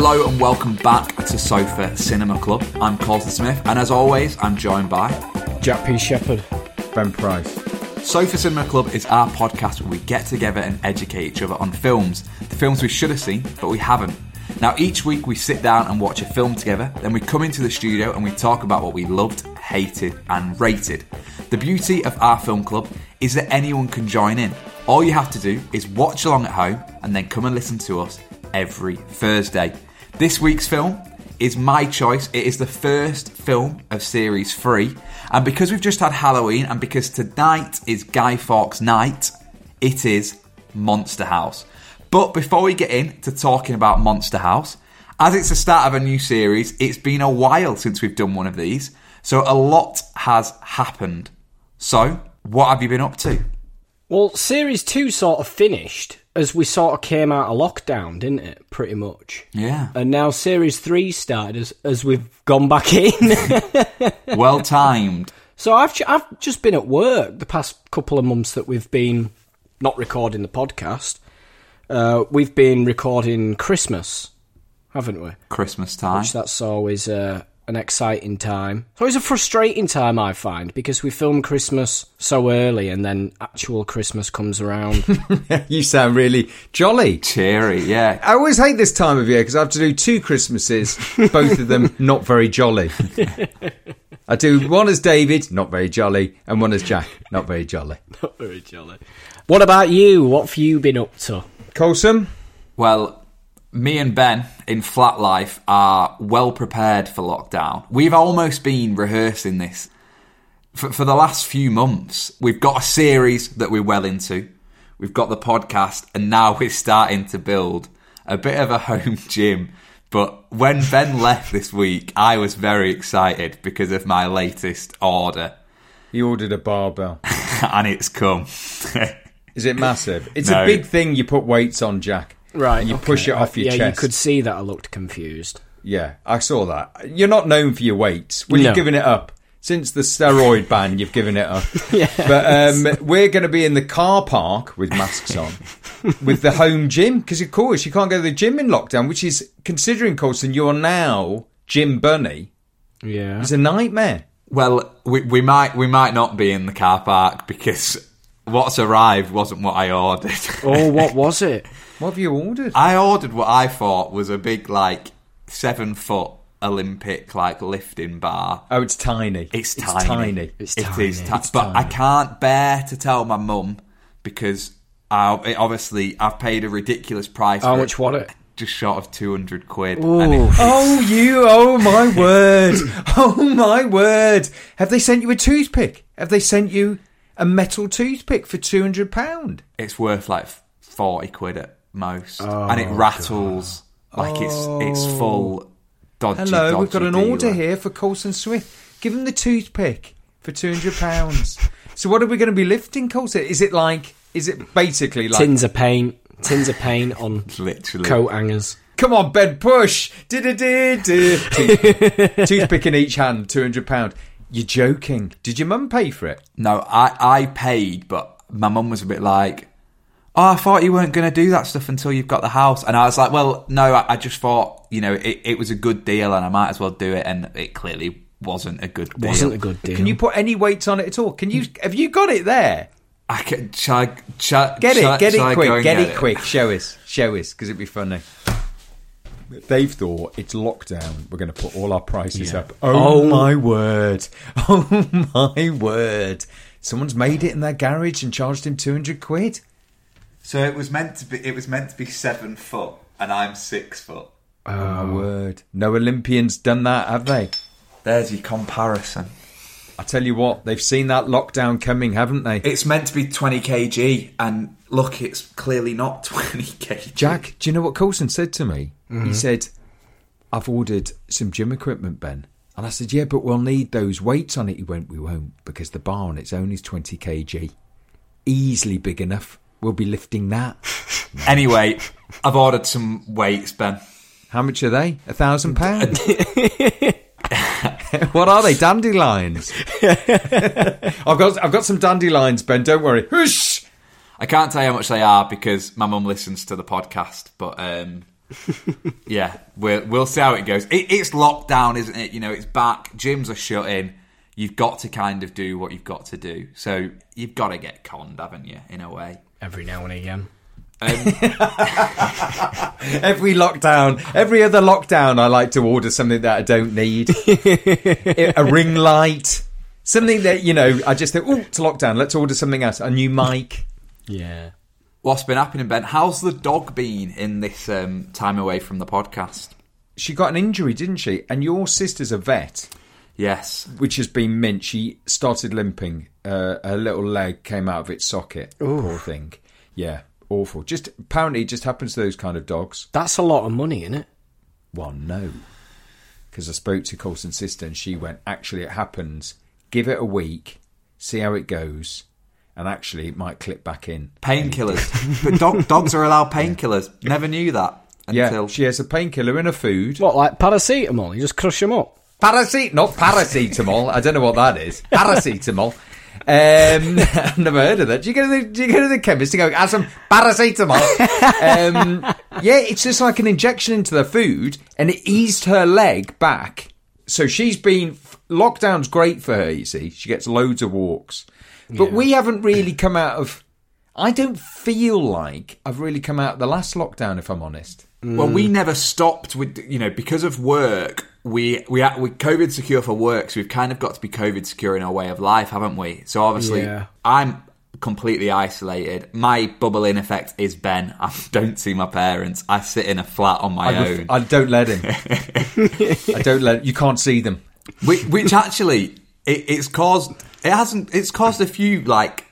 Hello and welcome back to Sofa Cinema Club. I'm Colson Smith, and as always, I'm joined by Jack P. Shepherd. Ben Price. Sofa Cinema Club is our podcast where we get together and educate each other on films, the films we should have seen but we haven't. Now, each week we sit down and watch a film together, then we come into the studio and we talk about what we loved, hated, and rated. The beauty of our film club is that anyone can join in. All you have to do is watch along at home and then come and listen to us every Thursday. This week's film is my choice. It is the first film of series three. And because we've just had Halloween and because tonight is Guy Fawkes night, it is Monster House. But before we get into talking about Monster House, as it's the start of a new series, it's been a while since we've done one of these. So a lot has happened. So, what have you been up to? Well, series two sort of finished as we sort of came out of lockdown, didn't it? Pretty much. Yeah. And now series three started as, as we've gone back in. well timed. So I've I've just been at work the past couple of months that we've been not recording the podcast. Uh, we've been recording Christmas, haven't we? Christmas time. Which that's always uh, an exciting time. It's always a frustrating time, I find, because we film Christmas so early and then actual Christmas comes around. you sound really jolly. Cheery, yeah. I always hate this time of year because I have to do two Christmases, both of them not very jolly. I do one as David, not very jolly, and one as Jack, not very jolly. not very jolly. What about you? What have you been up to? Colson? Well, me and Ben in Flat Life are well prepared for lockdown. We've almost been rehearsing this for, for, the last few months. We've got a series that we're well into. We've got the podcast, and now we're starting to build a bit of a home gym. But when Ben left this week, I was very excited because of my latest order. He ordered a barbell. and it's come. Is it massive? It's No. a big thing you put weights on, Jack. Right, You okay. push it off your yeah, chest. you could see that I looked confused. Yeah, I saw that. You're not known for your weights. Well, No. you've given it up. Since the steroid ban, you've given it up. Yes. But um, we're going to be in the car park with masks on, with the home gym, because of course you can't go to the gym in lockdown, which is, considering, Colson, you're now gym bunny, Yeah. it's a nightmare. Well, we, we might we might not be in the car park because what's arrived wasn't what I ordered. oh, what was it? What have you ordered? I ordered what I thought was a big like seven foot Olympic like lifting bar. Oh, it's tiny. It's It's tiny. tiny. It's It tiny. is ti- It's but I can't bear to tell my mum because I it, obviously I've paid a ridiculous price. How for much was it? Just short of two hundred quid. And it- Oh, you! Oh my word! Oh my word! Have they sent you a toothpick? Have they sent you a metal toothpick for two hundred pound? it's worth like forty quid at most, Oh, and it rattles like it's it's oh. full. Dodgy, Hello, we've got dodgy an order here for Colson Swift. Give him the toothpick for two hundred pounds. so, what are we going to be lifting, Colson? Is it like? Is it basically like? Tins of paint. Tins of paint on Literally, coat hangers. Come on, Ben, push! Toothpick in each hand, two hundred pound. You're joking? Did your mum pay for it? No, I I paid, but my mum was a bit like, oh, I thought you weren't going to do that stuff until you've got the house. And I was like, well, no, I, I just thought, you know, it, it was a good deal and I might as well do it. And it clearly wasn't a good deal. Wasn't a good deal. Can you put any weights on it at all? Can you? Have you got it there? I can, shall I, shall, Get shall I- it, get shall it quick, and get it quick. Show us, show us, because it'd be funny. They've thought it's lockdown. We're going to put all our prices Yeah. up. Oh, oh. my word! Oh my word! Someone's made it in their garage and charged him two hundred quid. So it was meant to be. It was meant to be seven foot, and I'm six foot. Oh my word! No Olympians done that, have they? There's your comparison. I tell you what, they've seen that lockdown coming, haven't they? It's meant to be 20 kg, and look, it's clearly not 20 kg. Jack, do you know what Colson said to me? He mm-hmm. said, I've ordered some gym equipment, Ben. And I said, Yeah, but we'll need those weights on it. He went, We won't, because the bar on its own is 20 kg. Easily big enough. We'll be lifting that. Anyway, I've ordered some weights, Ben. How much are they? A thousand pounds? what are they? Dandelions. I've got I've got some dandelions, Ben. Don't worry. Whoosh! I can't tell you how much they are because my mum listens to the podcast, but um, yeah, we'll we'll see how it goes. It, it's lockdown, isn't it? You know, it's back. Gyms are shut in. You've got to kind of do what you've got to do. So you've got to get conned, haven't you? In a way. Every now and again. Every lockdown, every other lockdown, I like to order something that I don't need. a ring light, something that you know. I just think, oh, it's lockdown. Let's order something else. A new mic. Yeah. What's been happening, Ben? How's the dog been in this um, time away from the podcast? She got an injury, didn't she? And your sister's a vet, Yes. which has been mint. She started limping. Uh, her little leg came out of its socket. Poor thing. Yeah, awful. Just apparently, it just happens to those kind of dogs. That's a lot of money, isn't it? Well, no. Because I spoke to Colson's sister and she went, actually, it happens. Give it a week, see how it goes, and actually, it might clip back in. Painkillers. but dog, dogs are allowed painkillers. Never knew that Yeah, until. she has a painkiller in her food. What, like paracetamol? You just crush them up? Paracet, not paracetamol. I don't know what that is. Paracetamol. Um, I've never heard of that. Do you go to the, do you go to the chemist and go, have some paracetamol? um, yeah, it's just like an injection into the food and it eased her leg back. So she's been, lockdown's great for her, you see. She gets loads of walks. But we haven't really come out of, I don't feel like I've really come out of the last lockdown, if I'm honest. Well, we never stopped with you know because of work. We we are we COVID secure for work, so we've kind of got to be COVID secure in our way of life, haven't we? So obviously, Yeah. I'm completely isolated. My bubble in effect is Ben. I don't see my parents. I sit in a flat on my I, own. ref- I don't let him. I don't let. You can't see them. which, which actually it, it's caused it hasn't it's caused a few like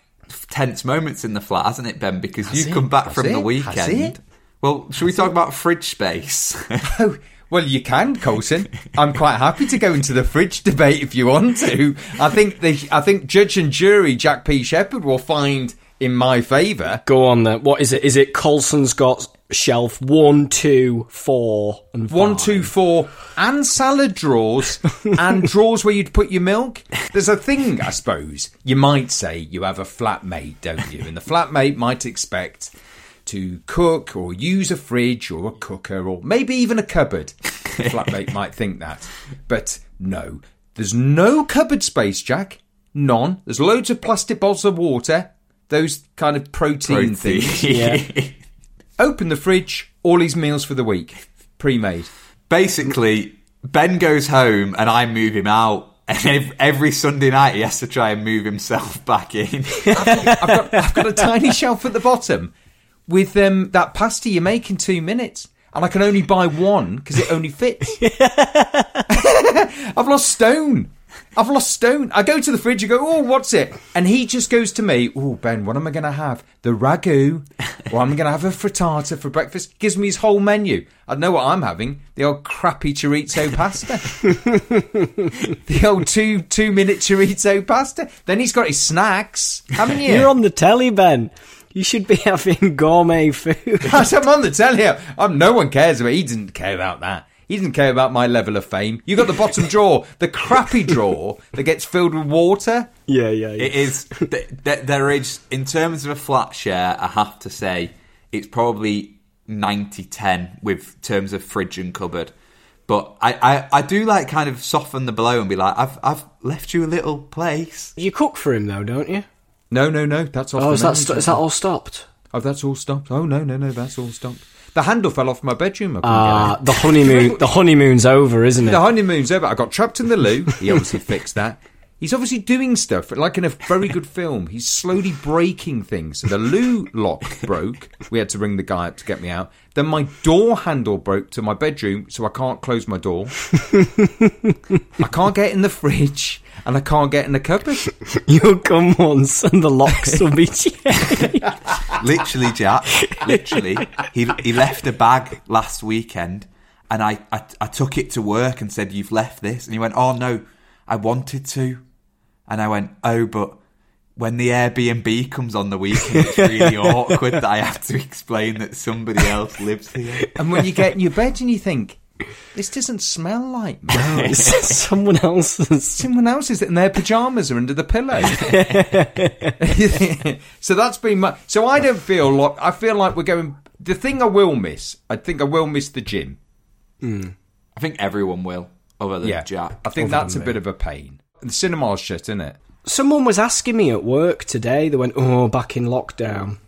tense moments in the flat hasn't it ben because you've it? come back Has from the it? Has weekend it? well should we talk about fridge space Oh, well, you can, Colson. I'm quite happy to go into the fridge debate if you want to. I think the I think judge and jury Jack P. Shepherd will find in my favour. Go on then. What is it? Is it Colson's got shelf one, two, four, and five? One, two, four, and salad drawers, and drawers where you'd put your milk. There's a thing, I suppose. You might say you have a flatmate, don't you? And the flatmate might expect to cook or use a fridge or a cooker or maybe even a cupboard. The flatmate might think that. But no, there's no cupboard space, Jack. None. There's loads of plastic bottles of water, those kind of protein, things. Yeah. Open the fridge, all his meals for the week, pre made. basically ben goes home and i move him out and every sunday night he has to try and move himself back in I've got, I've got a tiny shelf at the bottom with um, that pasta you make in two minutes. And I can only buy one because it only fits. I've lost stone. I've lost stone. I go to the fridge and go, oh, what's it? And he just goes to me, oh, Ben, what am I going to have? The ragu. Or I'm going to have a frittata for breakfast. Gives me his whole menu. I know what I'm having. The old crappy chorizo pasta. the old two two minute chorizo pasta. Then he's got his snacks, haven't you? You're on the telly, Ben. You should be having gourmet food. I'm on the telly, I'm, no one cares about. He didn't care about that. He didn't care about my level of fame. You got the bottom drawer, the crappy drawer that gets filled with water. Yeah, yeah, yeah. It is. th- th- there is, in terms of a flat share, I have to say, it's probably 90 10 with terms of fridge and cupboard. But I, I, I do like kind of soften the blow and be like, I've, I've left you a little place. You cook for him though, don't you? No, no, no. That's off Oh, is that st- is that all stopped? Oh, that's all stopped. Oh no, no, no. That's all stopped. The handle fell off my bedroom. Ah, it. the honeymoon. the honeymoon's over, isn't it? The honeymoon's over. I got trapped in the loo. He obviously fixed that. He's obviously doing stuff like in a very good film. He's slowly breaking things. So the loo lock broke. We had to ring the guy up to get me out. Then my door handle broke to my bedroom, so I can't close my door. I can't get in the fridge, and I can't get in the cupboard. You'll come once and the locks will be changed. Literally, Jack. Literally, he he left a bag last weekend, and I, I I took it to work and said, "You've left this," and he went, "Oh no, I wanted to," and I went, "Oh, but." When the Airbnb comes on the weekend, it's really awkward that I have to explain that somebody else lives here. And when you get in your bed and you think, this doesn't smell like me. It's someone else's. Someone else is in their pajamas are under the pillow. so that's been my. So I don't feel like I feel like we're going. The thing I will miss, I think I will miss the gym. Hmm. I think everyone will, other than Yeah, Jack. I think that's a than bit of a pain. The cinema's shut, isn't it? Someone was asking me at work today. They went, "Oh, back in lockdown,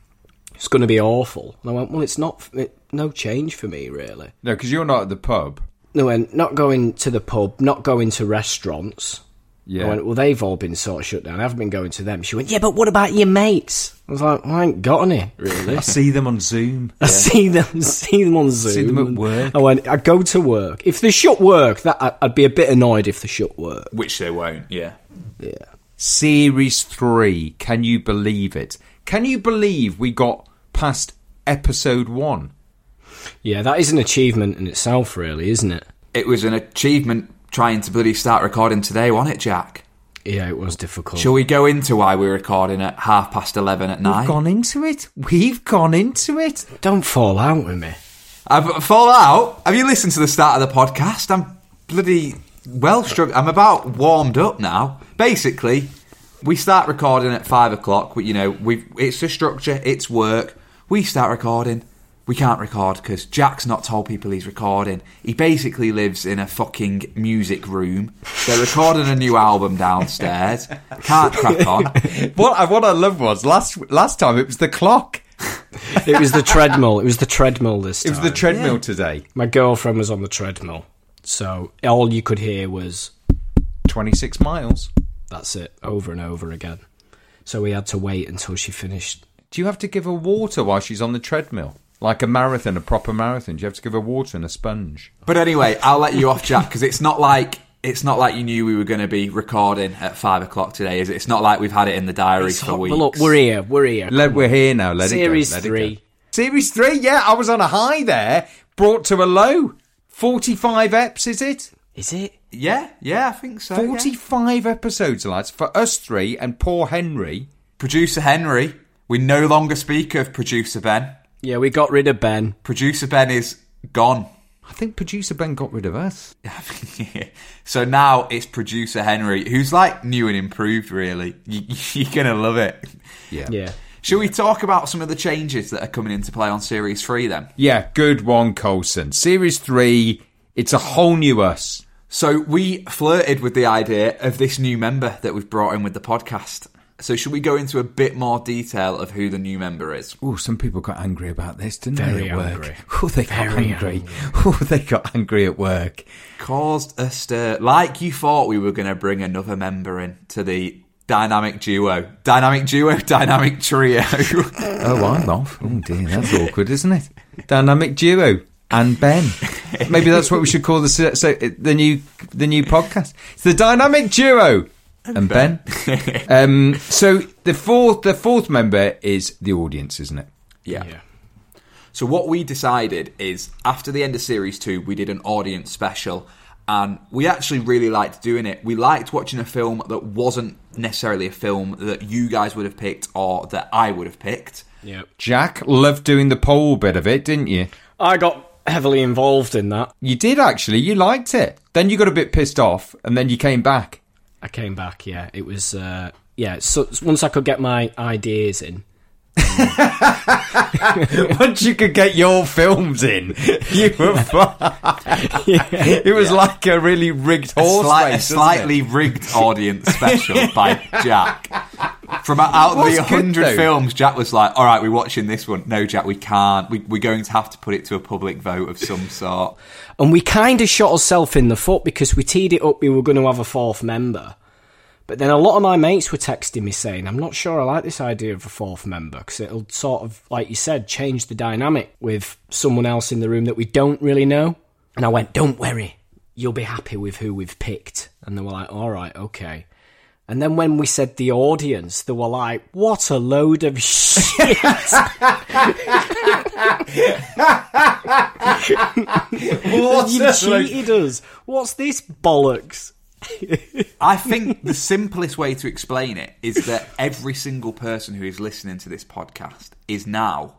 it's going to be awful." And I went, "Well, it's not. It, no change for me, really." No, because you're not at the pub. They went, "Not going to the pub, not going to restaurants." Yeah. I went, "Well, they've all been sort of shut down. I haven't been going to them." She went, "Yeah, but what about your mates?" I was like, "I ain't got any, really." I see them on Zoom. I see them, see them on Zoom. See them at work. I went, I go to work. If they shut work, that I- I'd be a bit annoyed if they shut work. Which they won't, yeah. Yeah. Series three. Can you believe it? Can you believe we got past episode one? Yeah, that is an achievement in itself, really, isn't it? It was an achievement trying to bloody start recording today, wasn't it, Jack? Yeah, it was difficult. Shall we go into why we're recording at half past 11 at night? We've gone into it. We've gone into it. Don't fall out with me. I've fall out. Have you listened to the start of the podcast? I'm bloody well struck. I'm about warmed up now. Basically, we start recording at five o'clock. We, you know, we it's a structure. It's work. We start recording. We can't record because Jack's not told people he's recording. He basically lives in a fucking music room. They're recording a new album downstairs. Can't crack on. What I, what I loved was last last time it was the clock. It was the treadmill. It was the treadmill this It time. was the treadmill today. My girlfriend was on the treadmill, so all you could hear was Twenty six miles. that's it over and over again. So we had to wait until she finished. Do you have to give her water while she's on the treadmill? Like a marathon, a proper marathon. Do you have to give her water and a sponge? But anyway, I'll let you off, Jack, because it's not like it's not like you knew we were going to be recording at five o'clock today, is it? It's not like we've had it in the diary for weeks. Well, look, we're here. We're here. Let, we're here now. Let Series it go. Let it three. go. Series three. Yeah, I was on a high there, brought to a low. Forty-five eps, is it? Is it? yeah, yeah, I think so. yeah. Forty-five episodes, lads, for us three and poor Henry. Producer Henry. We no longer speak of producer Ben. Yeah, we got rid of Ben. Producer Ben is gone. I think producer Ben got rid of us. so now it's producer Henry, who's like new and improved. Really, you, you're gonna love it. Yeah. Yeah. Shall we talk about some of the changes that are coming into play on Series Three then? Yeah, good one, Colson. Series three. It's a whole new us. So we flirted with the idea of this new member that we've brought in with the podcast. So should we go into a bit more detail of who the new member is? Oh, some people got angry about this, didn't Very they? At work. angry. Oh, they got Very angry. Oh, they got angry at work. Caused a stir. Like you thought we were going to bring another member in to the dynamic duo. Dynamic duo, dynamic trio. Oh, I'm off. Oh dear, that's awkward, isn't it? Dynamic duo and Ben. Maybe that's what we should call the so, so, the new the new podcast. It's the dynamic duo and Ben. um, so the fourth the fourth member is the audience, isn't it? yeah. Yeah. So what we decided is after the end of series two, we did an audience special, and we actually really liked doing it. We liked watching a film that wasn't necessarily a film that you guys would have picked or that I would have picked. Yeah. Jack loved doing the poll bit of it, didn't you? I got heavily involved in that. You did actually. You liked it. Then you got a bit pissed off, and then you came back. I came back. Yeah, it was. Uh, yeah, so once I could get my ideas in, Once you could get your films in, you were fine. It was like a really rigged horse slight- a race, wasn't slightly it? rigged audience special by Jack. From out of the hundred though. films, Jack was like, "All right, we're watching this one." No, Jack, we can't. We, we're going to have to put it to a public vote of some sort. and we kind of shot ourselves in the foot because we teed it up. We were going to have a fourth member, but then a lot of my mates were texting me saying, "I'm not sure I like this idea of a fourth member because it'll sort of, like you said, change the dynamic with someone else in the room that we don't really know." And I went, "Don't worry, you'll be happy with who we've picked." And they were like, "All right, okay." And then when we said the audience, they were like, "What a load of shit!" you cheated us. What's this bollocks? I think the simplest way to explain it is that every single person who is listening to this podcast is now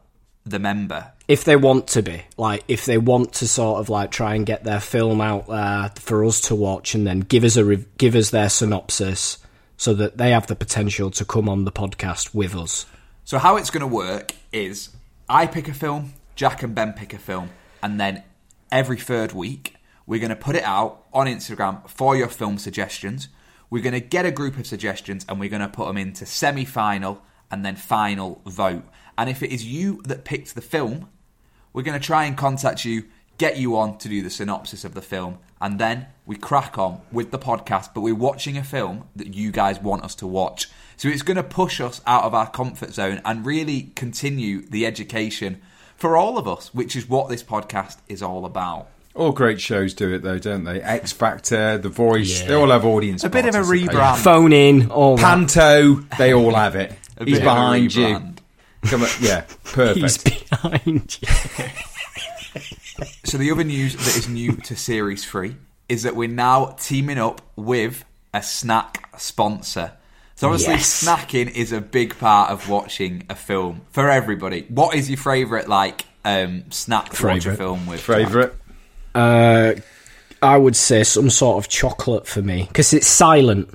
the member. If they want to be, like, if they want to sort of like try and get their film out there for us to watch, and then give us a rev- give us their synopsis, so that they have the potential to come on the podcast with us. So how it's going to work is I pick a film, Jack and Ben pick a film, and then every third week we're going to put it out on Instagram for your film suggestions. We're going to get a group of suggestions and we're going to put them into semi-final and then final vote. And if it is you that picked the film, we're going to try and contact you, get you on to do the synopsis of the film, and then we crack on with the podcast. But we're watching a film that you guys want us to watch. So it's going to push us out of our comfort zone and really continue the education for all of us, which is what this podcast is all about. All great shows do it though, don't they? X Factor, The Voice, they all have audience. A bit of a rebrand. Phone in, all that. Panto, they all have it. A He's bit of a behind you. Come on, yeah, perfect. He's behind you. So the other news that is new to Series 3 is that we're now teaming up with a snack sponsor. So obviously Yes. snacking is a big part of watching a film for everybody. What is your favourite like um, snack to watch a film with? Favorite. Uh, I would say some sort of chocolate for me because it's silent.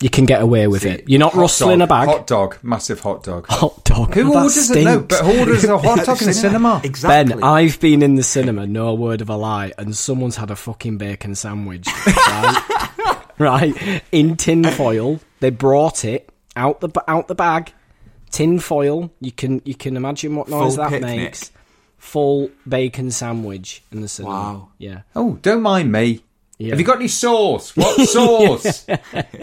You can get away with See, it. You're not rustling dog, a bag. Hot dog, massive hot dog. Hot dog. Who That orders it? No, but who orders a hot dog in the cinema? Exactly. Ben, I've been in the cinema, no word of a lie, and someone's had a fucking bacon sandwich. Right? right? In tin foil. They brought it out the out the bag. Tin foil. You can you can imagine what noise Full that picnic. makes. Full bacon sandwich in the cinema. Wow. Yeah. Oh, don't mind me. Yeah. Have you got any sauce? What sauce?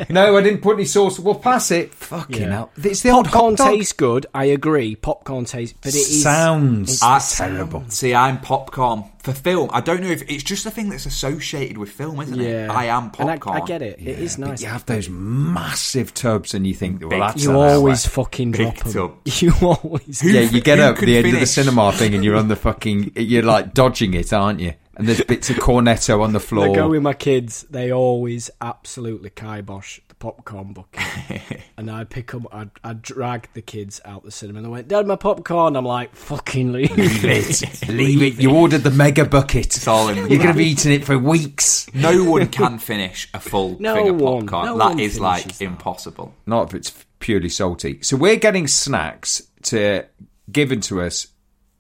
no, I didn't put any sauce. Well, pass it. Fucking Yeah. hell. It's the Popcorn hot tastes good. I agree. Popcorn tastes, but it is Sounds I- terrible. See, I'm popcorn for film. I don't know if it's just the thing that's associated with film, isn't Yeah, it? I am And popcorn. I, I get it. it is But nice. you have those massive tubs and you think, well, Big that's You an always hour. fucking Big drop 'em. tub. You always. Yeah, you get up at could the end of the cinema thing and you're on the fucking, you're like dodging it, aren't you? And there's bits of cornetto on the floor. I floor. go with my kids. They always absolutely kibosh the popcorn bucket, and I pick them. I I drag the kids out the cinema. and They went, "Dad, my popcorn." I'm like, "Fucking leave, Leave it. Leave it. You ordered the mega bucket. It's all in You're going to be eating it for weeks. No one can finish a full No thing of one. popcorn. No that one is like that. impossible. Not if it's purely salty. So we're getting snacks to given to us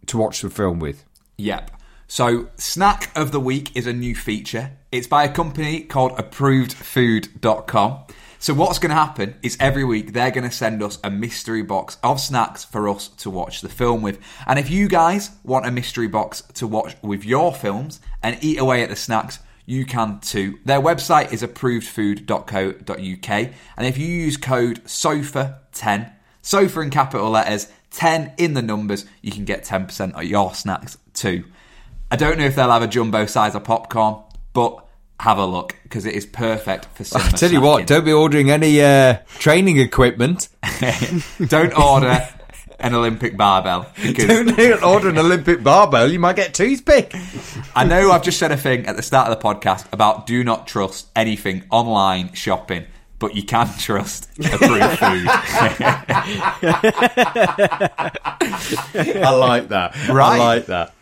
to watch the film with. Yep. So, Snack of the Week is a new feature. It's by a company called ApprovedFood.com. So, what's going to happen is every week they're going to send us a mystery box of snacks for us to watch the film with. And if you guys want a mystery box to watch with your films and eat away at the snacks, you can too. Their website is approvedfood.co.uk. And if you use code SOFA10, SOFA in capital letters, 10 in the numbers, you can get 10% of your snacks too. I don't know if they'll have a jumbo size of popcorn, but have a look because it is perfect for cinema. I tell you what, don't be ordering any uh, training equipment. don't order an Olympic barbell because Don't order an Olympic barbell. You might get toothpick. I know I've just said a thing at the start of the podcast about do not trust anything online shopping, but you can trust approved food. I like that. Right. I like that.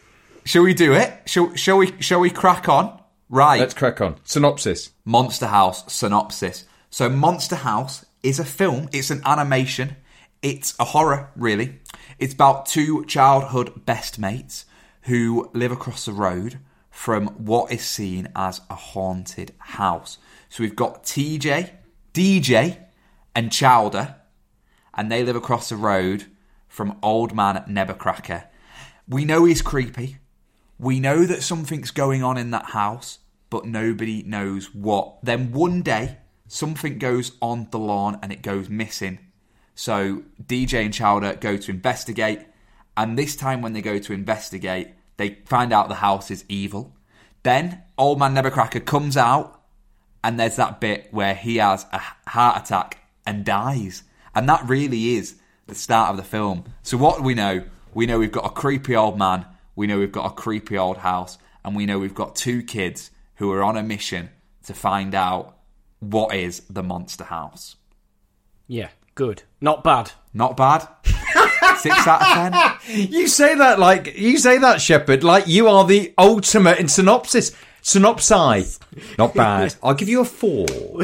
Shall we do it? Shall, shall we? Shall we crack on? Right. Let's crack on. Synopsis. Monster House synopsis. So, Monster House is a film, it's an animation, it's a horror, really. It's about two childhood best mates who live across the road from what is seen as a haunted house. So, we've got TJ, DJ, and Chowder, and they live across the road from Old Man Nebbercracker. We know he's creepy. We know that something's going on in that house, but nobody knows what. Then one day, something goes on the lawn and it goes missing. So DJ and Chowder go to investigate, and this time when they go to investigate, they find out the house is evil. Then Old Man Nebbercracker comes out, and there's that bit where he has a heart attack and dies. And that really is the start of the film. So what do we know? We know we've got a creepy old man, we know we've got a creepy old house, and we know we've got two kids who are on a mission to find out what is the monster house. Yeah, good. Not bad. Not bad. Six out of ten. You say that like you say that, Shepherd, like you are the ultimate in synopsis. Synopsi. Not bad. I'll give you a four.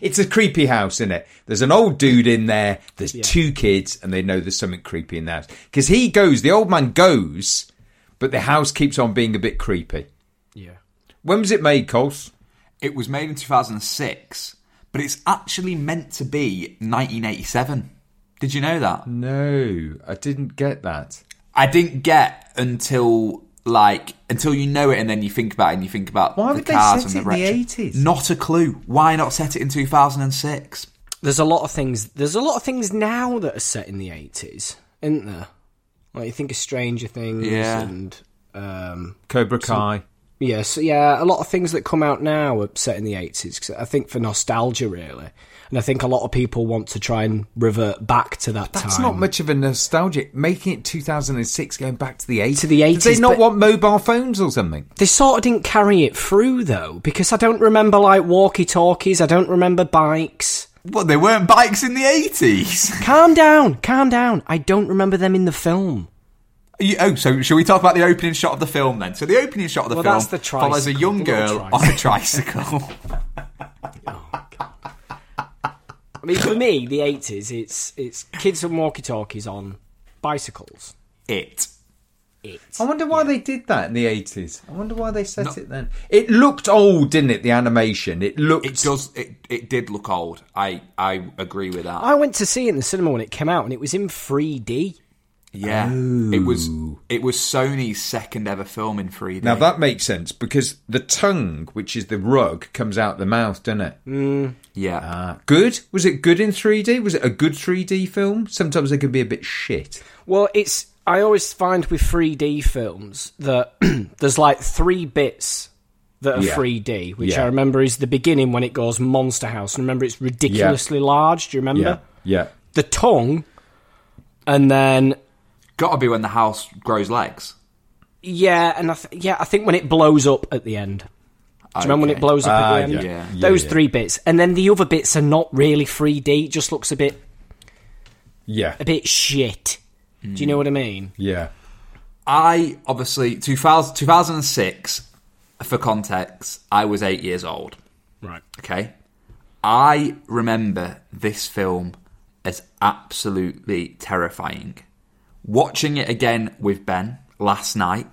it's a creepy house, isn't it? There's an old dude in there. There's two kids, and they know there's something creepy in the house. Because he goes, the old man goes, but the house keeps on being a bit creepy. Yeah. When was it made, Coles? It was made in 2006, but it's actually meant to be 1987. Did you know that? No, I didn't get that. I didn't get until like until you know it, and then you think about it, and you think about Why the would they set and the it in the 80s? Not a clue. Why not set it in 2006? There's a lot of things. There's a lot of things now that are set in the eighties, isn't there? Like you think of Stranger Things Yeah. and um, Cobra Kai. yes, yeah, a lot of things that come out now are set in the eighties. cause I think for nostalgia, really, and I think a lot of people want to try and revert back to that That's time. not much of a nostalgia. Making it 2006, going back to the 80s. To the 80s. Did they not want mobile phones or something? They sort of didn't carry it through though, because I don't remember like walkie talkies. I don't remember bikes. Well, they weren't bikes in the 80s. Calm down, calm down. I don't remember them in the film. You- oh, so shall we talk about the opening shot of the film then? So the opening shot of the Well, film that's the follows a young girl on a tricycle. Oh. I mean, for me, the eighties, it's it's kids and walkie talkies on bicycles. it. It. I wonder why they did that in the 80s. I wonder why they set it then. It looked old, didn't it, the animation? It looked... It does. It, it did look old. I I agree with that. I went to see it in the cinema when it came out, and it was in 3D. Yeah, it was it was Sony's second ever film in 3D. Now that makes sense because the tongue, which is the rug, comes out the mouth, doesn't it? yeah, Ah, good. Was it good in 3D? Was it a good 3D film? Sometimes they can be a bit shit. Well, it's I always find with 3D films that there's like three bits that are Yeah. 3D, which Yeah. I remember is the beginning when it goes Monster House, and remember it's ridiculously large. Do you remember Yeah. the tongue? And then got to be when the house grows legs. yeah, and I th- yeah, I think when it blows up at the end. Do you remember when it blows up Ah, at the end? yeah. Yeah, Those yeah. three bits, and then the other bits are not really 3D. It just looks a bit Yeah. a bit shit. Do you know what I mean? Yeah. I obviously 2000, 2006. For context, I was eight years old. Right. Okay, I remember this film as absolutely terrifying. Watching it again with Ben last night,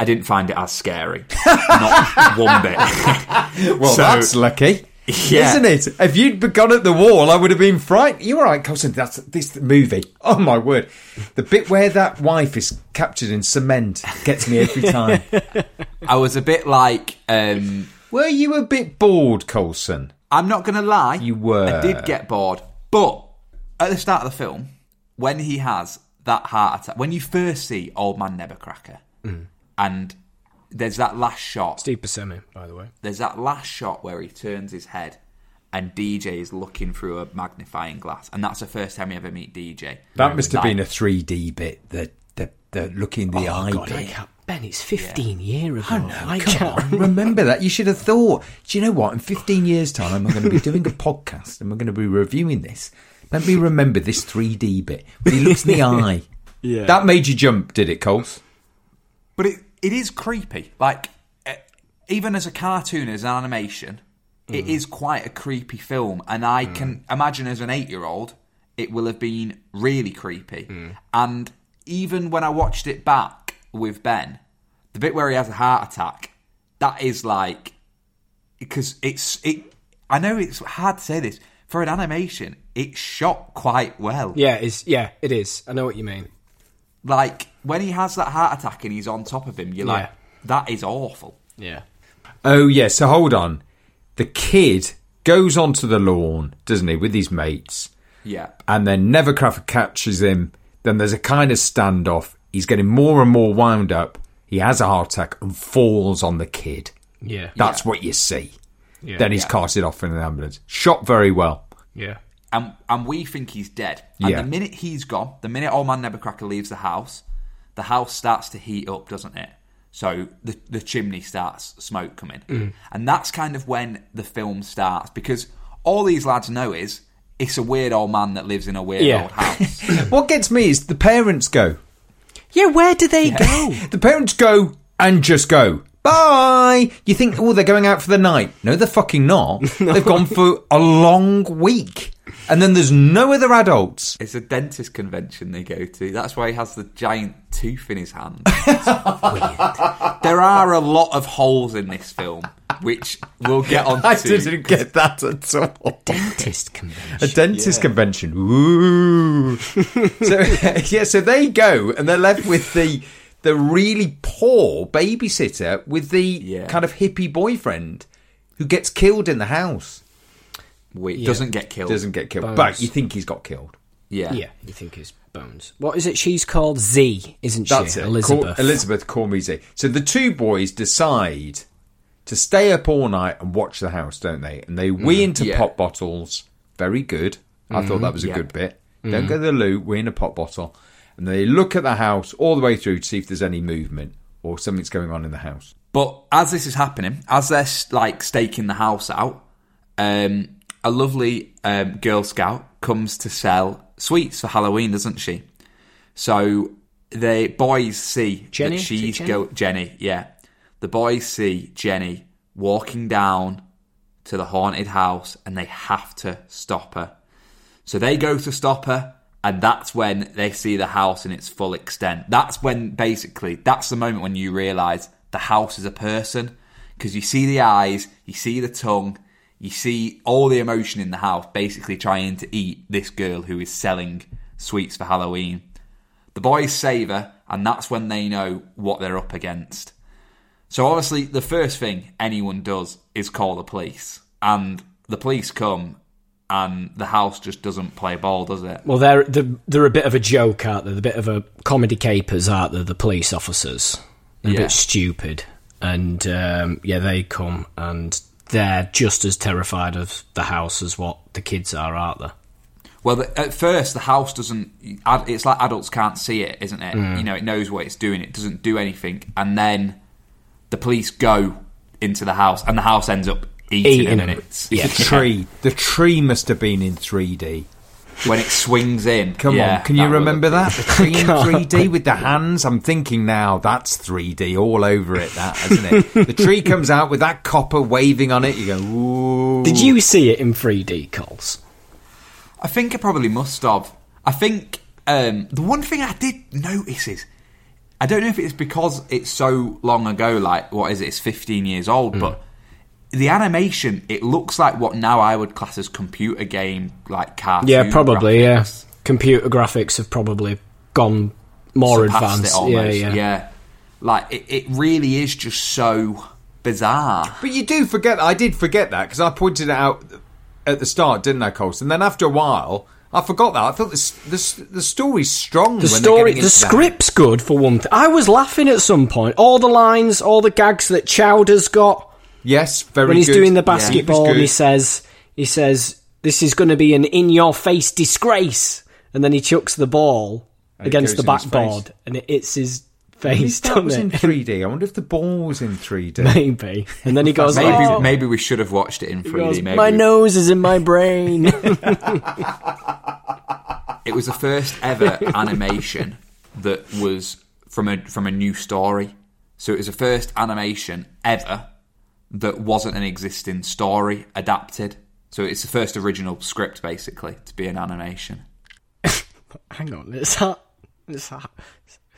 I didn't find it as scary. Not one bit. Well, So- that's lucky. Yeah. Isn't it? If you'd gone at the wall, I would have been frightened. You're right, Colson. That's this movie. Oh my word! The bit where that wife is captured in cement gets me every time. I was a bit like, um, Were you a bit bored, Colson? I'm not going to lie. You were. I did get bored. But at the start of the film, when he has that heart attack, when you first see Old Man Nebbercracker, Mm. and there's that last shot, Steve Buscemi, by the way. there's that last shot where he turns his head and DJ is looking through a magnifying glass. And that's the first time you ever meet DJ. That must have Like, been a 3D bit. The the the look in the eye God, I bit. can't. Ben, it's 15 years ago. Oh, no, I can't. remember that. You should have thought. Do you know what? In 15 years' time, I'm going to be doing a podcast and we're going to be reviewing this. Let me remember this 3D bit. When he looks in the eye. Yeah. That made you jump, did it, Coles? But it, it is creepy. Like, even as a cartoon, as an animation, it mm. is quite a creepy film. And I mm. can imagine as an eight year old, it will have been really creepy. Mm. And even when I watched it back with Ben, the bit where he has a heart attack, that is like. Because it's. it. I know it's hard to say this. For an animation, it's shot quite well. Yeah, it's yeah, it is. I know what you mean. Like, when he has that heart attack and he's on top of him, you're like, that is awful. Yeah. Oh yeah, so hold on. The kid goes onto the lawn, doesn't he, with his mates, Yeah. and then Nevercraft catches him. Then there's a kind of standoff. He's getting more and more wound up. He has a heart attack and falls on the kid. Yeah. That's what you see. Yeah. then he's Yeah. carted off in an ambulance. Shot very well. Yeah. and and we think he's dead. And Yeah. the minute he's gone, the minute old man Nebbercracker leaves the house, the house starts to heat up, doesn't it? So the the chimney starts smoke coming, Mm. and that's kind of when the film starts because all these lads know is it's a weird old man that lives in a weird Yeah. old house. What gets me is the parents go. Yeah, where do they go? The parents go and just go. Bye. You think, oh, they're going out for the night? No, they're fucking not. They've gone for a long week, and then there's no other adults. it's a dentist convention they go to. That's why he has the giant tooth in his hand. there are a lot of holes in this film, which we'll get on I to. didn't get that at all. A dentist convention. A dentist convention. Ooh. so yeah, so they go and they're left with the the really poor babysitter with the Yeah. kind of hippie boyfriend who gets killed in the house. Wait, doesn't get killed. Doesn't get killed, Bones. but you think he's got killed. Yeah. Yeah, you think it's Bones. What is it? She's called Z, isn't she? That's it. Elizabeth. Call, Elizabeth Z. So the two boys decide to stay up all night and watch the house, don't they? And they wee mm. into yeah. pop bottles. Very good. I thought that mm-hmm. was a Yeah. good bit. Don't mm-hmm. go to the loo, wee in a pop bottle. And they look at the house all the way through to see if there's any movement or something's going on in the house. But as this is happening, as they're like staking the house out, um, a lovely um, Girl Scout comes to sell sweets for Halloween, doesn't she? So the boys see Jenny? that Is it she's Jenny? go Jenny, yeah. The boys see Jenny walking down to the haunted house, and they have to stop her. So they go to stop her, and that's when they see the house in its full extent. That's when basically that's the moment when you realise the house is a person because you see the eyes, you see the tongue, you see all the emotion in the house, basically trying to eat this girl who is selling sweets for Halloween. The boys save her, and that's when they know what they're up against. So obviously, the first thing anyone does is call the police, and the police come, and the house just doesn't play ball, does it? Well, they're, they're they're a bit of a joke, aren't they? They're a bit of a comedy capers, aren't they? The police officers, they're a bit stupid, and um, yeah, they come and they're just as terrified of the house as what the kids are, aren't they? Well, the, at first, the house doesn't. It's like adults can't see it, isn't it? You know, it knows what it's doing. It doesn't do anything, and then the police go into the house, and the house ends up eating, Eating them. And them. it's Yeah. The tree. The tree must have been in 3D. when it swings in. Come yeah, on, can you will remember that? The tree in 3D with the hands? I'm thinking now that's 3D all over it, that, isn't it? the tree comes out with that copper waving on it. You go, ooh. Did you see it in 3D, Coles? I think I probably must have. I think um, the one thing I did notice is I don't know if it's because it's so long ago. Like what is it? It's fifteen years old, but the animation it looks like what now I would class as computer game like cartoon. Yeah, probably. graphics. Yeah, computer graphics have probably gone more Surpassed advanced. It almost. yeah, yeah, Like it, it really is just so bizarre. But you do forget. I did forget that because I pointed it out at the start, didn't I, Colson? And then after a while, I forgot that. I thought this, this the story's strong. The when story, the into script's good for one thing. I was laughing at some point. All the lines, all the gags that Chowder's got Yes, very. when he's good. doing the Yeah, he basketball, and he says, he says, "This is going to be an in-your-face disgrace," and then he chucks the ball And against the goes in his backboard, and it hits his face. that was in 3D. I wonder if the ball was in 3D. Maybe, and then he goes, Maybe "Oh." maybe we should have watched it in 3D. goes, maybe my nose is in my brain. it was the first ever animation that was from a from a new story. So it was the first animation ever that wasn't an existing story adapted. So it's the first original script, basically, to be an animation. Hang on, it's hard. It's, hard,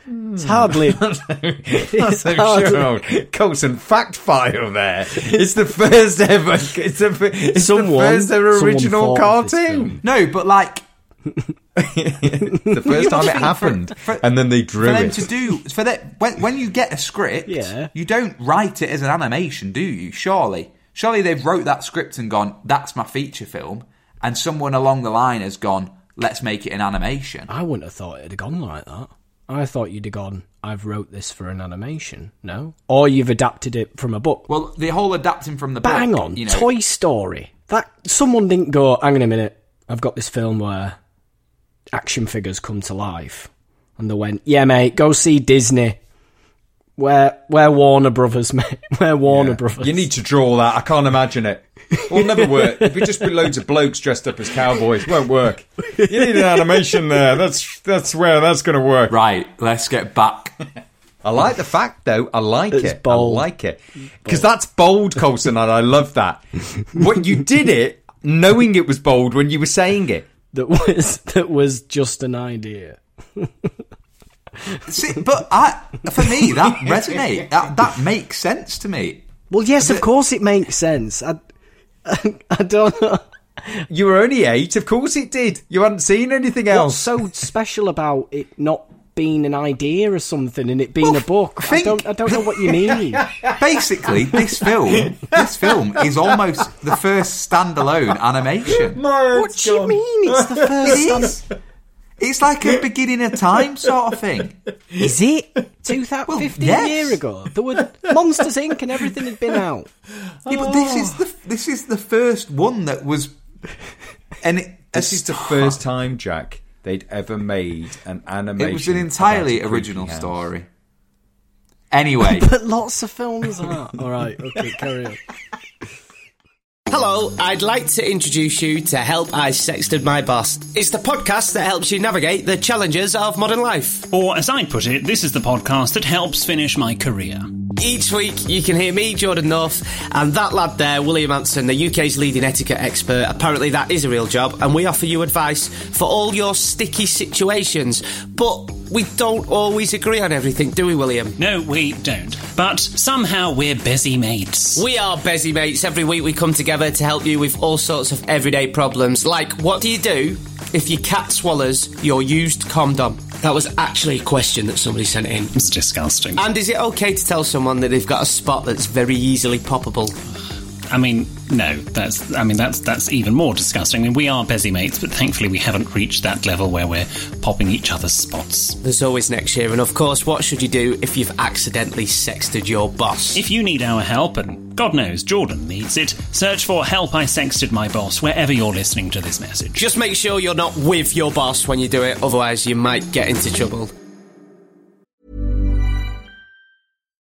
hmm. it's hardly. That's so sure. Colson fact file there. It's the first ever. It's, a, it's Someone- the first ever original thought of this cartoon. No, but like the first time it happened, for- for- and then they for drew them it. to do for that when when you get a script, Yeah. you don't write it as an animation, do you? Surely, surely they've wrote that script and gone, "That's my feature film," and someone along the line has gone, "Let's make it an animation." I wouldn't have thought it'd have gone like that. I thought you'd have gone. I've wrote this for an animation. No, or you've adapted it from a book. Well, the whole adapting from the Bang book, hang on, you know, Toy Story. That someone didn't go. Hang on a minute. I've got this film where action figures come to life, and they went, "Yeah, mate, go see Disney." Where, where Warner Brothers, mate? Where Warner Brothers? You need to draw that. I can't imagine it. It'll never work. It'd just be loads of blokes dressed up as cowboys. Won't work. You need an animation there. That's that's where that's going to work. right? Let's get back. I like the fact though. I like It's it. bold. I like it because that's bold, Colson, and I love that. What you did it knowing it was bold when you were saying it. That was that was just an idea. See, but I, for me, that resonates. That, that makes sense to me. Well, yes, of course it makes sense. I, I don't know You were only eight. Of course it did. You hadn't seen anything what's else. so special about it not being an idea or something and it being a book. I don't, I don't know what you mean. Basically, this film, this film is almost the first standalone animation. what do you mean? It's the first. It. It's like a beginning of time sort of thing. Is it? 2015 yes. year ago. There were Monsters Inc. and everything had been out. Yeah, but this is the this is the first one that was, and it, This is the first time, Jack, they'd ever made an animation. it was an entirely original house. story. Anyway, But lots of films are. All right, okay, carry on. Hello, I'd like to introduce you to Help I Sexted My Boss. It's the podcast that helps you navigate the challenges of modern life. Or, as I put it, this is the podcast that helps finish my career. Each week, you can hear me, Jordan North, and that lad there, William Anson, the UK's leading etiquette expert. Apparently, that is a real job, and we offer you advice for all your sticky situations. But we don't always agree on everything, do we, William? No, we don't. But somehow we're busy mates. We are busy mates. Every week we come together to help you with all sorts of everyday problems. Like, what do you do if your cat swallows your used condom? That was actually a question that somebody sent in. It's disgusting. And is it okay to tell someone that they've got a spot that's very easily poppable? I mean, no, that's I mean that's that's even more disgusting. I mean, we are busy mates, but thankfully we haven't reached that level where we're popping each other's spots. There's always next year, and of course, what should you do if you've accidentally sexted your boss? If you need our help, and God knows Jordan needs it, search for "Help I Sexted My Boss" wherever you're listening to this message. Just make sure you're not with your boss when you do it, otherwise, you might get into trouble.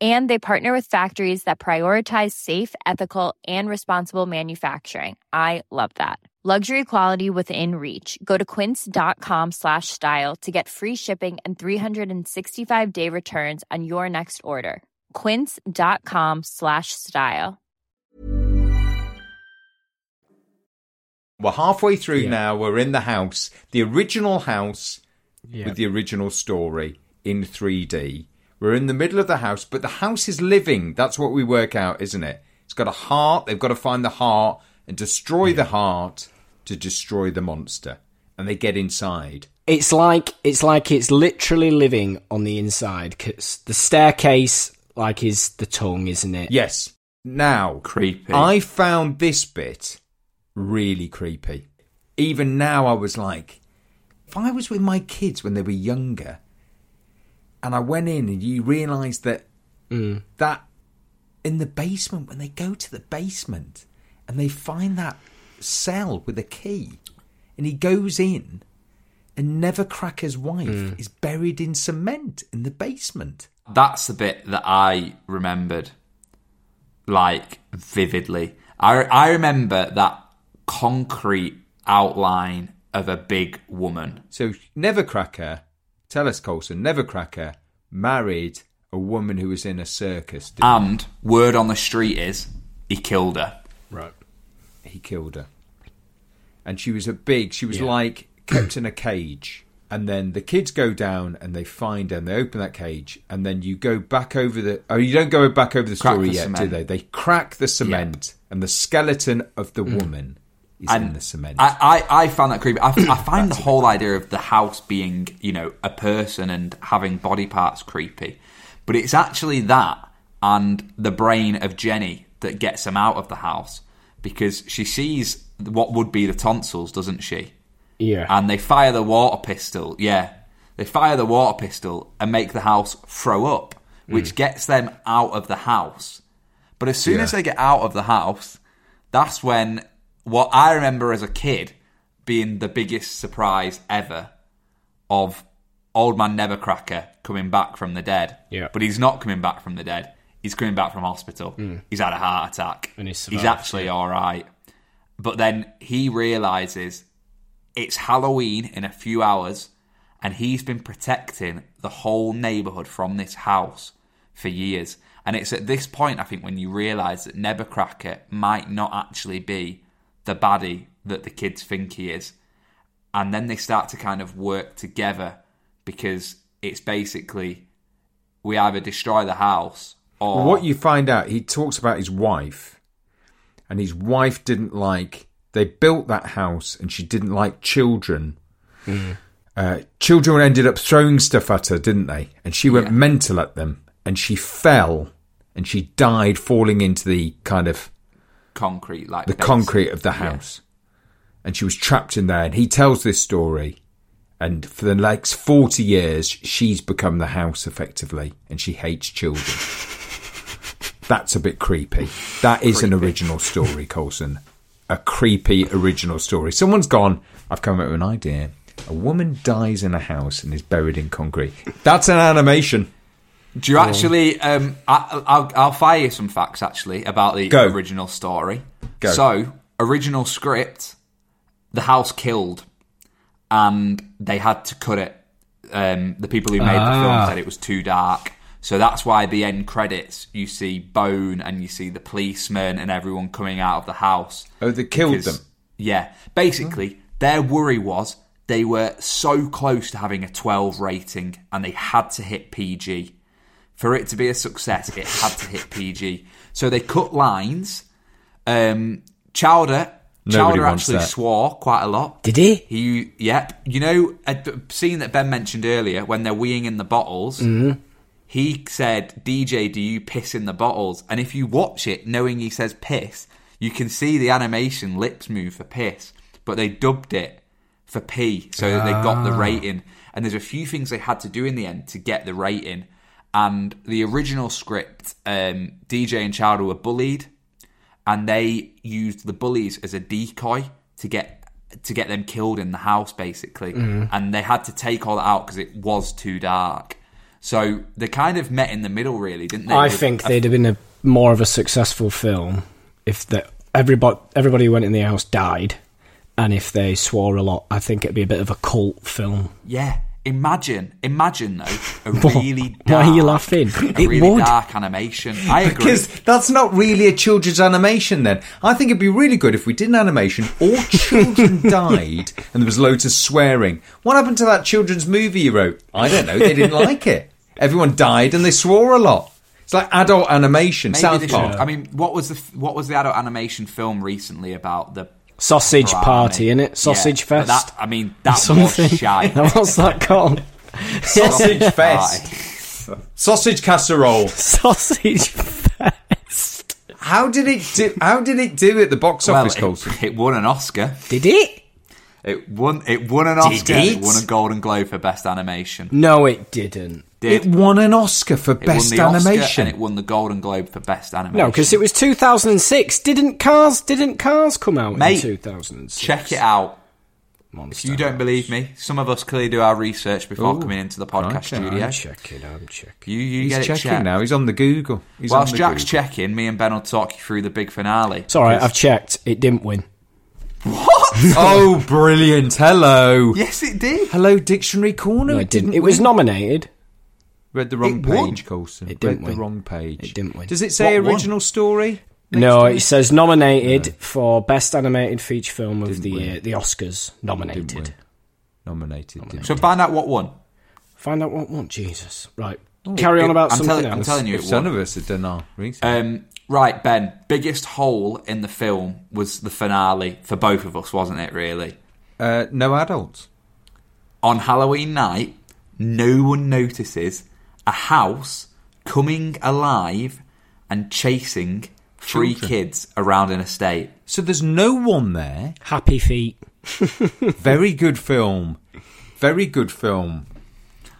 And they partner with factories that prioritize safe, ethical, and responsible manufacturing. I love that. Luxury quality within reach. Go to quince.com slash style to get free shipping and 365 day returns on your next order. Quince.com slash style. We're halfway through Yeah. now. We're in the house, the original house Yeah. with the original story in 3D. We're in the middle of the house, but the house is living. That's what we work out, isn't it? It's got a heart. They've got to find the heart and destroy the heart to destroy the monster. And they get inside. It's like it's like it's literally living on the inside because the staircase, like, is the tongue, isn't it? Yes. Now, Creepy. I found this bit really creepy. Even now, I was like, if I was with my kids when they were younger, and I went in and you realise that mm. that in the basement when they go to the basement and they find that cell with a key, and he goes in, and Nebbercracker's wife mm. is buried in cement in the basement. That's the bit that I remembered, like vividly. I I remember that concrete outline of a big woman. So Nebbercracker, tell us, Colson, Nebbercracker married a woman who was in a circus. didn't And word on the street is he killed her. Right. he killed her, and she was a big. She was Yeah. like kept in a cage. And then the kids go down and they find her and they open that cage. And then you go back over the. Oh, you don't go back over the Crack story the yet, do they? They crack the cement, and the skeleton of the mm. woman is in the cement. I, I, I found that creepy. I, I find the whole idea of the house being, you know, a person and having body parts creepy. But it's actually that and the brain of Jenny that gets him out of the house because she sees what would be the tonsils, doesn't she? Yeah. And they fire the water pistol. Yeah. They fire the water pistol and make the house throw up, which mm. gets them out of the house. But as soon Yeah. as they get out of the house, that's when what I remember as a kid being the biggest surprise ever of old man Nebbercracker coming back from the dead. Yeah. But he's not coming back from the dead. He's coming back from hospital. Hmm. He's had a heart attack. And he's he's survived, actually all right. But then he realizes it's Halloween in a few hours, and he's been protecting the whole neighborhood from this house for years. And it's at this point, I think, when you realize that Nebbercracker might not actually be the baddie that the kids think he is. And then they start to kind of work together because it's basically we either destroy the house or What you find out, he talks about his wife, and his wife didn't like. They built that house, and she didn't like children. Uh, children ended up throwing stuff at her, didn't they? And she went Yeah. mental at them, and she fell, and she died falling into the kind of concrete, like the base. concrete of the Yeah. house, and she was trapped in there. And he tells this story, and for the next forty years, she's become the house effectively, and she hates children. That's a bit creepy. That is an original story, Colson. A creepy original story. Someone's gone. I've come up with an idea. A woman dies in a house and is buried in concrete. That's an animation. Do you actually? Um, I, I'll, I'll fire you some facts actually about the Go. original story. Go. So, original script, the house killed, and they had to cut it. Um, the people who made the Ah. film said it was too dark, so that's why the end credits you see Bone and you see the policeman and everyone coming out of the house. Oh, they killed Because- them. Yeah, basically, their worry was they were so close to having a 12 rating and they had to hit PG. For it to be a success, it had to hit PG. So they cut lines. Um, Chowder, Nobody Chowder actually that. swore quite a lot. Did he? He, yep. You know, a d- scene that Ben mentioned earlier when they're weeing in the bottles. Mm-hmm. He said, "DJ, do you piss in the bottles?" And if you watch it, knowing he says piss, you can see the animation lips move for piss, but they dubbed it for pee, so that they got Ah. the rating. And there's a few things they had to do in the end to get the rating. And the original script, um, DJ and Chowder were bullied, and they used the bullies as a decoy to get to get them killed in the house, basically. Mm-hmm. And they had to take all that out because it was too dark. So they kind of met in the middle, really, didn't they? I With think a- they'd have been a more of a successful film if the everybody everybody who went in the house died, and if they swore a lot, I think it'd be a bit of a cult film. Yeah. Imagine, imagine though, a really Why dark, are you laughing? A It really would. dark animation. I agree. Because that's not really a children's animation then. I think it'd be really good if we did an animation, all children died, and there was loads of swearing. What happened to that children's movie you wrote? I don't know, they didn't like it. Everyone died and they swore a lot. It's like adult animation, Maybe South Park. should. I mean, what was the what was the adult animation film recently about the Sausage Right, party, in it? Sausage yeah, fest. That, I mean, that Something. was shy. What's that called? Sausage fest. Sausage casserole. Sausage fest. How did it do how did it do at the box Well, office, it, it won an Oscar. Did it? It won. It won an Oscar. it? It won a Golden Globe for best animation. No, it didn't. Did. It won an Oscar for It best won the Oscar animation. and it won the Golden Globe for best animation. No, because it was 2006. Didn't Cars? Didn't Cars come out Mate, in 2006? Check it out. Monster If you don't believe me, some of us clearly do our research before Ooh, coming into the podcast okay. studio. I'm checking. I'm checking. You, you He's get it checking checked. now. He's on the Google. He's Whilst on the Jack's Google. checking, me and Ben will talk you through the big finale. It's all right. 'Cause- I've checked. It didn't win. What? oh, brilliant! Hello, Yes, it did. hello, Dictionary Corner. No, it didn't. It was win. nominated. Read the wrong It won. page, Colson. It didn't Read the wrong page. It didn't win. Does it say What won? original story? next no, to it says nominated for best animated feature film of Didn't the win. year. The Oscars Didn't nominated. Nominated. Didn't So find out what won. Find out what won. Jesus. Right. Carry on about I'm something telling- I'm telling you, if it some won. of us had done our research. Um, right, Ben. Biggest hole in the film was the finale for both of us, wasn't it? Really. Uh, no adults. On Halloween night, no one notices a house coming alive and chasing three Children. kids around an estate. So there's no one there. Happy Feet. Very good film. Very good film.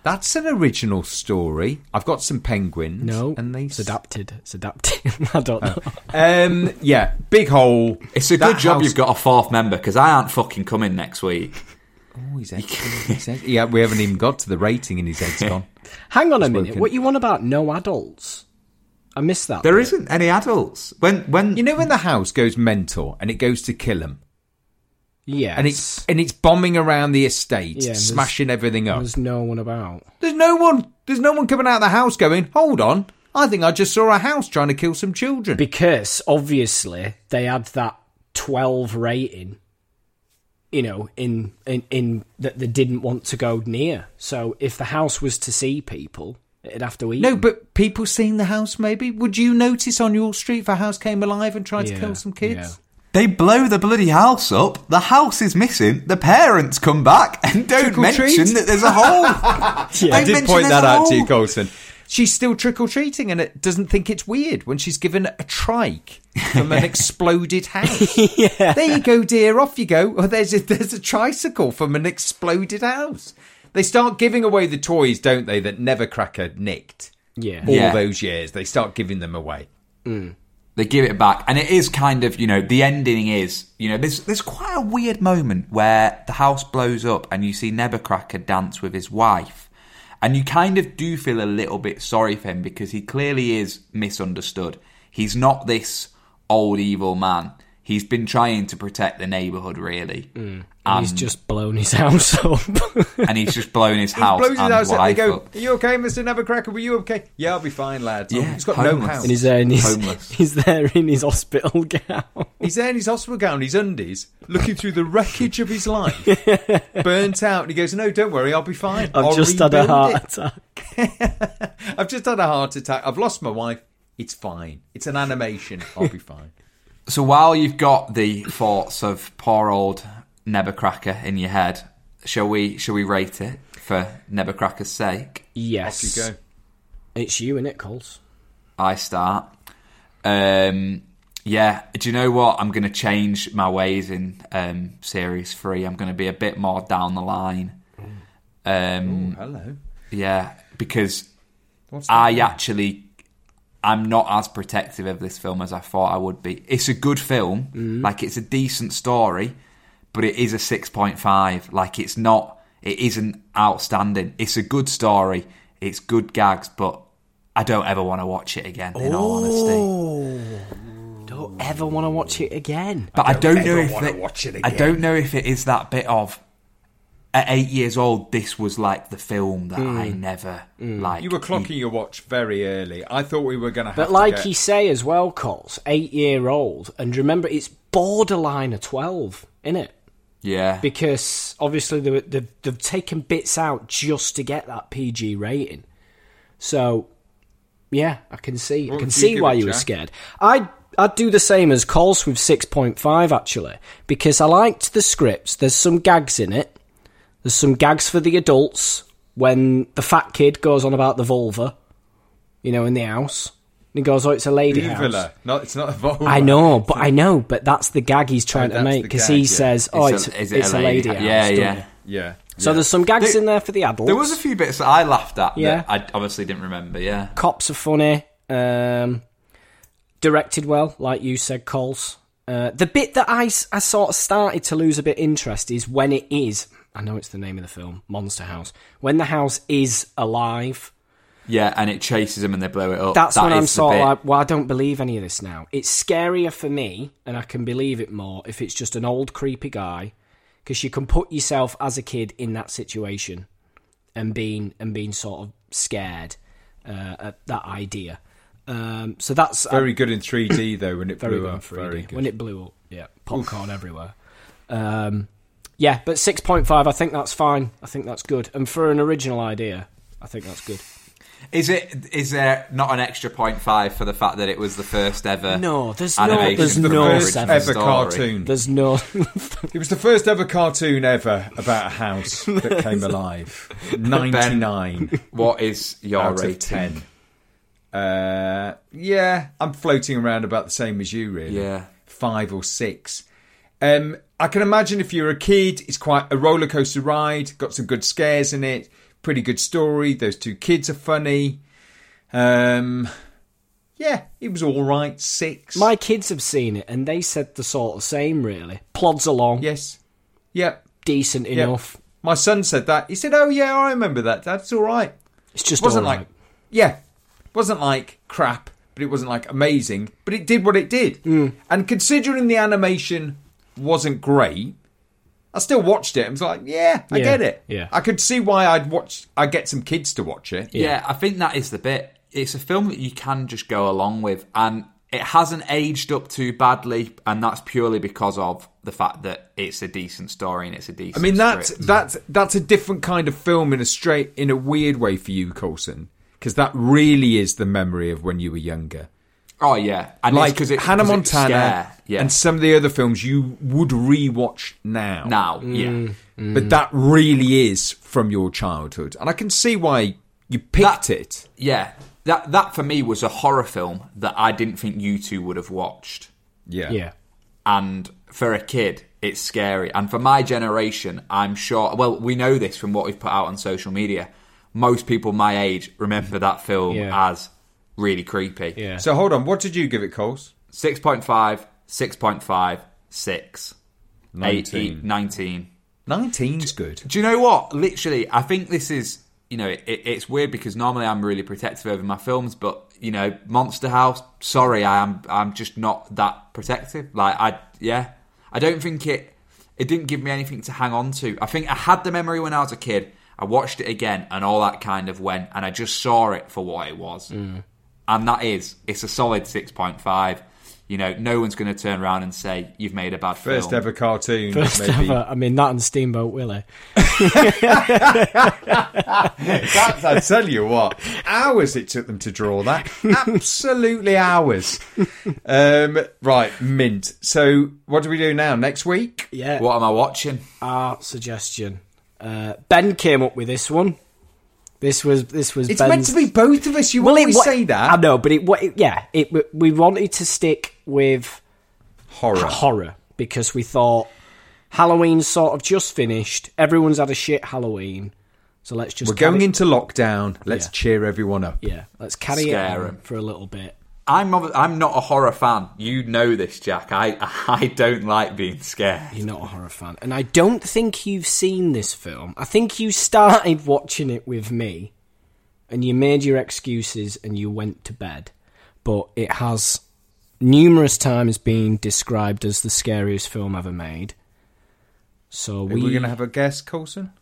That's an original story. I've got some penguins. No, and they it's adapted. It's adapted. I don't know. Um, yeah, big hole. It's a That good job house- you've got a fourth member because I aren't fucking coming next week. Oh, he's excellent. He's ex- yeah, we haven't even got to the rating, and his head's gone. Hang on a minute. Spoken. What you want about no adults? I missed that. There bit. isn't any adults. When when You know when the house goes mental and it goes to kill him, Yeah. and it's and it's bombing around the estate, Yeah, smashing everything up. There's no one about. There's no one. There's no one coming out of the house going, "Hold on, I think I just saw a house trying to kill some children." Because obviously they had that 12 rating, you know, in, in, in that they didn't want to go near. So if the house was to see people, it'd have to eat. no, them. but people seeing the house. Maybe would you notice on your street if a house came alive and tried Yeah, to kill some kids? yeah. they blow the bloody house up, the house is missing. The parents come back and don't Trick mention treat? that there's a hole. Yeah, I Don't did point that a out to you. Colson. She's still trick or treating and it doesn't think it's weird when she's given a trike from an exploded house. yeah. There you go, dear. Off you go. Oh, there's a, there's a tricycle from an exploded house. They start giving away the toys, don't they? That Nebbercracker nicked Yeah. all Yeah. those years. They start giving them away. Mm. they give it back, and it is kind of you know the ending is you know there's there's quite a weird moment where the house blows up and you see Nebuchadnezzar dance with his wife, and you kind of do feel a little bit sorry for him because he clearly is misunderstood. He's not this old evil man. He's been trying to protect the neighborhood really, mm. And he's just blown his house up. and he's just blown his He house blows his and house up. They go, up. "Are you okay, Mister Nebbercracker? Were you okay? Yeah, I'll be fine, lads. Yeah, he's got homeless. no house. and he's there in his, Homeless. he's there in his hospital gown. He's there in his hospital gown, his undies, looking through the wreckage of his life, burnt out. And he goes, "No, don't worry, I'll be fine. I've I'll just had a heart it." attack. I've just had a heart attack. I've lost my wife. It's fine. It's an animation. I'll be fine." So while you've got the thoughts of poor old Nebuchadnezzar in your head, shall we shall we rate it for Nebuchadnezzar's sake? Yes. Off you go. It's you, innit, Coles? I start. Um, yeah, do you know what? I'm going to change my ways in um, series three. I'm going to be a bit more down the line. Um, Hello. yeah, because What's that? I actually I'm not as protective of this film as I thought I would be. It's a good film, like it's a decent story, but it is a six point five. Like it's not, it isn't outstanding. It's a good story. It's good gags, but I don't ever want to watch it again. In all honesty, oh. don't ever want to watch it again. But I don't, know ever if wanna it, watch it I don't know if it is that bit of at eight years old. This was like the film that I mm. never mm. like. You were clocking your watch very early. I thought we were going to have But to like get- you say as well, Coles, eight year old, and remember it's borderline a twelve, isn't it? Yeah, Because obviously they, were- they've, they've taken bits out just to get that PG rating. So, yeah, I can see. I can would you see why you were scared. I'd I'd do the same as Coles with six point five actually, because I liked the scripts. There's some gags in it. There's some gags for the adults when the fat kid goes on about the vulva, you know, in the house. And he goes, "Oh, it's a lady house." No, it's not a vulva. I know, but I know, but that's the gag he's trying Oh, to that's make the because gag, he yeah. says, "Oh, It's it's, a- is it it's a lady house." Yeah, doesn't yeah. it? Yeah. So there's some gags There- in there for the adults. there was a few bits that I laughed at Yeah. that I obviously didn't remember. Yeah, cops are funny. Um, directed well, like you said, Coles. Uh, the bit that I, s- I sort of started to lose a bit interest is when it is. I know it's the name of the film, Monster House. When the house is alive, yeah, and it chases them and they blow it up. that's That when I'm is sort of like, well, I don't believe any of this now. It's scarier for me, and I can believe it more if it's just an old creepy guy, because you can put yourself as a kid in that situation, and being and being sort of scared uh, at that idea. Um, so that's Very good in 3D though when it very blew good up. for Very 3D. good. when it blew up. Yeah, popcorn everywhere. Um, yeah, but six point five, I think that's fine. I think that's good, and for an original idea, I think that's good. Is it? Is there not an extra point five for the fact that it was the first ever? No, there's no- there's the no original seven. ever story? cartoon. There's no. It was the first ever cartoon ever about a house that came alive. 99 What is your out rating? of 10. Uh, yeah, I'm floating around about the same as you, really. Yeah. Five or six. Um, I can imagine if you're a kid, it's quite a roller coaster ride, got some good scares in it, pretty good story. Those two kids are funny. Um, yeah, it was all right. Six. My kids have seen it, and they said the sort of same. Really, plods along, Yes. Yep. decent Yep. enough. My son said that. He said, "Oh yeah, I remember that. That's all right." It's just wasn't all right. like, yeah, wasn't like crap, but it wasn't like amazing. But it did what it did. Mm. And considering the animation wasn't great, I still watched it and was like, yeah, I Yeah, get it. yeah. I could see why I'd watch. I'd get some kids to watch it. Yeah. I think that is the bit. It's a film that you can just go along with, and it hasn't aged up too badly, and that's purely because of the fact that it's a decent story and it's a decent. I mean, that's script. that's that's a different kind of film in a straight, in a weird way for you, Colson, because that really is the memory of when you were younger. Oh yeah, and like because it, Hannah 'cause it Montana scare, yeah. and some of the other films you would rewatch now. now, Mm. yeah, But that really is from your childhood. And I can see why you picked it. yeah. That that for me was a horror film that I didn't think you two would have watched. Yeah. yeah, and for a kid it's scary and for my generation i'm sure well we know this from what we've put out on social media most people my age remember that film Yeah. as really creepy. Yeah. So hold on, what did you give it, Coles? 6.5 6.5 6 19. 8, 19 19's good. do you know what? Literally i think this is you know it, it's weird because normally i'm really protective over my films but you know monster house sorry i am i'm just not that protective. Like i yeah. I don't think it it didn't give me anything to hang on to. I think i had the memory when i was a kid. I watched it again and all that kind of went and i just saw it for what it was mm. And that is it's a solid 6.5 you know no one's going to turn around and say you've made a bad First film ever cartoon. First maybe. ever. I mean, that and Steamboat Willie. That's, I tell you what, hours it took them to draw that. Absolutely hours. Um, right, mint. So, what do we do now? Next week? Yeah. what am i watching Our suggestion. Uh, ben came up with this one. This was this was. It's Ben's... meant to be both of us. You Well, it always say that. I know, but it, wa- it yeah, it we wanted to stick with Horror. horror because we thought Halloween's sort of just finished. Everyone's had a shit Halloween, so let's just We're going into lockdown. Let's Yeah. cheer everyone up. Yeah, let's carry Scare it on 'em. for a little bit. I'm I'm not a horror fan. You know this, Jack. I I don't like being scared. You're not a horror fan, and I don't think you've seen this film. I think you started watching it with me, and you made your excuses and you went to bed. But it has numerous times been described as the scariest film ever made. So Are we we going to have a guess, Colson?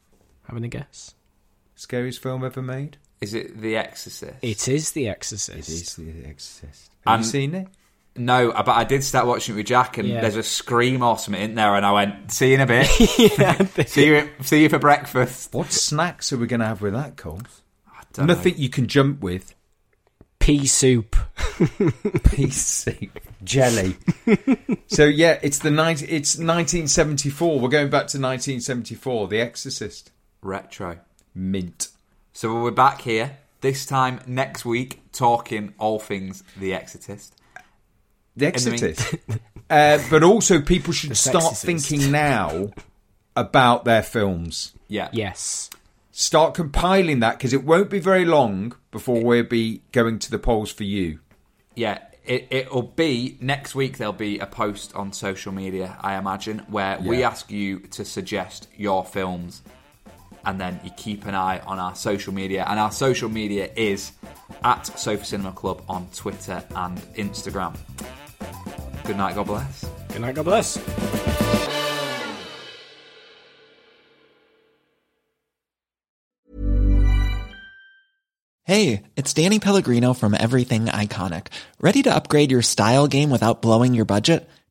having a guess. Scariest film ever made? Is it The Exorcist? It is The Exorcist. It is The Exorcist. Have And- you seen it? No, but I did start watching it with Jack, and Yeah. there's a scream or something in there, and I went, "See you in a bit. see you, see you for breakfast." What snacks are we going to have with that, Cole? Don't know. Nothing you can jump with. Pea soup. pea soup, jelly. so yeah, it's the 19, it's 1974. We're going back to 1974. The Exorcist. retro. Mint. So we're back here this time next week, talking all things The Exorcist. The the mean- Exorcist. uh, but also, people should The start Sexorcist. thinking now about their films. Yeah, Yes. Start compiling that because it won't be very long before we'll be going to the polls for you. yeah. It, it'll be next week. There'll be a post on social media, I imagine, where we ask you to suggest your films, and then you keep an eye on our social media. And our social media is at Sofa Cinema Club on Twitter and Instagram. Good night. God bless. Good night. God bless. Hey, it's Danny Pellegrino from Everything Iconic. Ready to upgrade your style game without blowing your budget?